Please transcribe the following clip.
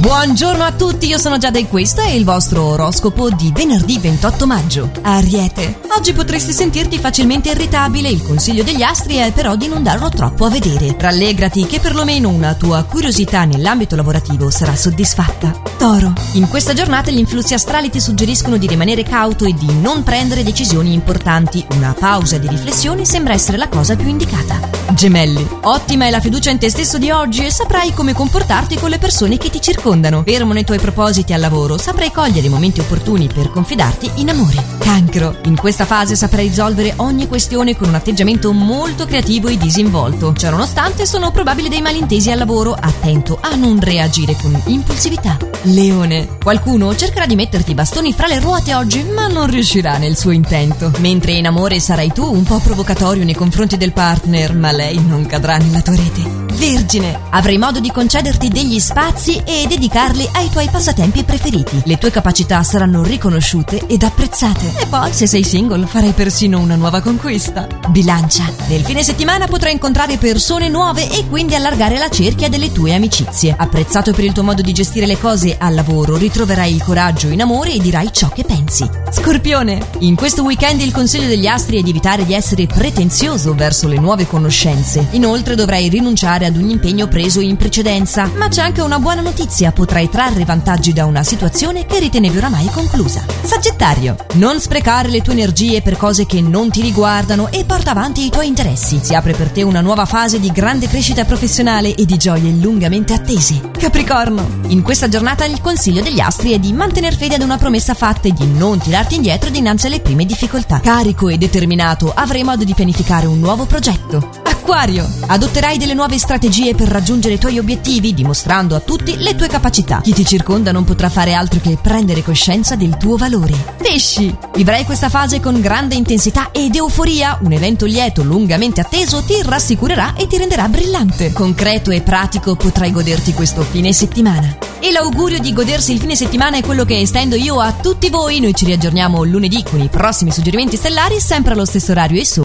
Buongiorno a tutti, io sono Giada e questo è il vostro oroscopo di venerdì 28 maggio. Ariete, oggi potresti sentirti facilmente irritabile, il consiglio degli astri è però di non darlo troppo a vedere. Rallegrati che perlomeno una tua curiosità nell'ambito lavorativo sarà soddisfatta. Toro, in questa giornata gli influssi astrali ti suggeriscono di rimanere cauto e di non prendere decisioni importanti. Una pausa di riflessione sembra essere la cosa più indicata. Gemelli, ottima è la fiducia in te stesso di oggi e saprai come comportarti con le persone che ti circondano circondano. Fermo nei tuoi propositi al lavoro, saprai cogliere i momenti opportuni per confidarti in amore. Cancro. In questa fase saprai risolvere ogni questione con un atteggiamento molto creativo e disinvolto. Ciononostante sono probabili dei malintesi al lavoro, attento a non reagire con impulsività. Leone. Qualcuno cercherà di metterti i bastoni fra le ruote oggi, ma non riuscirà nel suo intento. Mentre in amore sarai tu un po' provocatorio nei confronti del partner, ma lei non cadrà nella tua rete. Vergine, avrai modo di concederti degli spazi e dedicarli ai tuoi passatempi preferiti. Le tue capacità saranno riconosciute ed apprezzate. E poi, se sei single, farai persino una nuova conquista. Bilancia, nel fine settimana potrai incontrare persone nuove e quindi allargare la cerchia delle tue amicizie. Apprezzato per il tuo modo di gestire le cose al lavoro, ritroverai il coraggio in amore e dirai ciò che pensi. Scorpione, in questo weekend il consiglio degli astri è di evitare di essere pretenzioso verso le nuove conoscenze. Inoltre dovrai rinunciare ad un impegno preso in precedenza. Ma c'è anche una buona notizia, potrai trarre vantaggi da una situazione che ritenevi oramai conclusa. Sagittario, non sprecare le tue energie per cose che non ti riguardano e porta avanti i tuoi interessi. Si apre per te una nuova fase di grande crescita professionale e di gioie lungamente attese. Capricorno, in questa giornata il consiglio degli astri è di mantenere fede ad una promessa fatta e di non tirarti indietro dinanzi alle prime difficoltà. Carico e determinato, avrai modo di pianificare un nuovo progetto. Acquario, adotterai delle nuove strategie per raggiungere i tuoi obiettivi, dimostrando a tutti le tue capacità. Chi ti circonda non potrà fare altro che prendere coscienza del tuo valore. Pesci, vivrai questa fase con grande intensità ed euforia. Un evento lieto lungamente atteso ti rassicurerà e ti renderà brillante. Concreto e pratico potrai goderti questo fine settimana. E l'augurio di godersi il fine settimana è quello che estendo io a tutti voi. Noi ci riaggiorniamo lunedì con i prossimi suggerimenti stellari, sempre allo stesso orario e su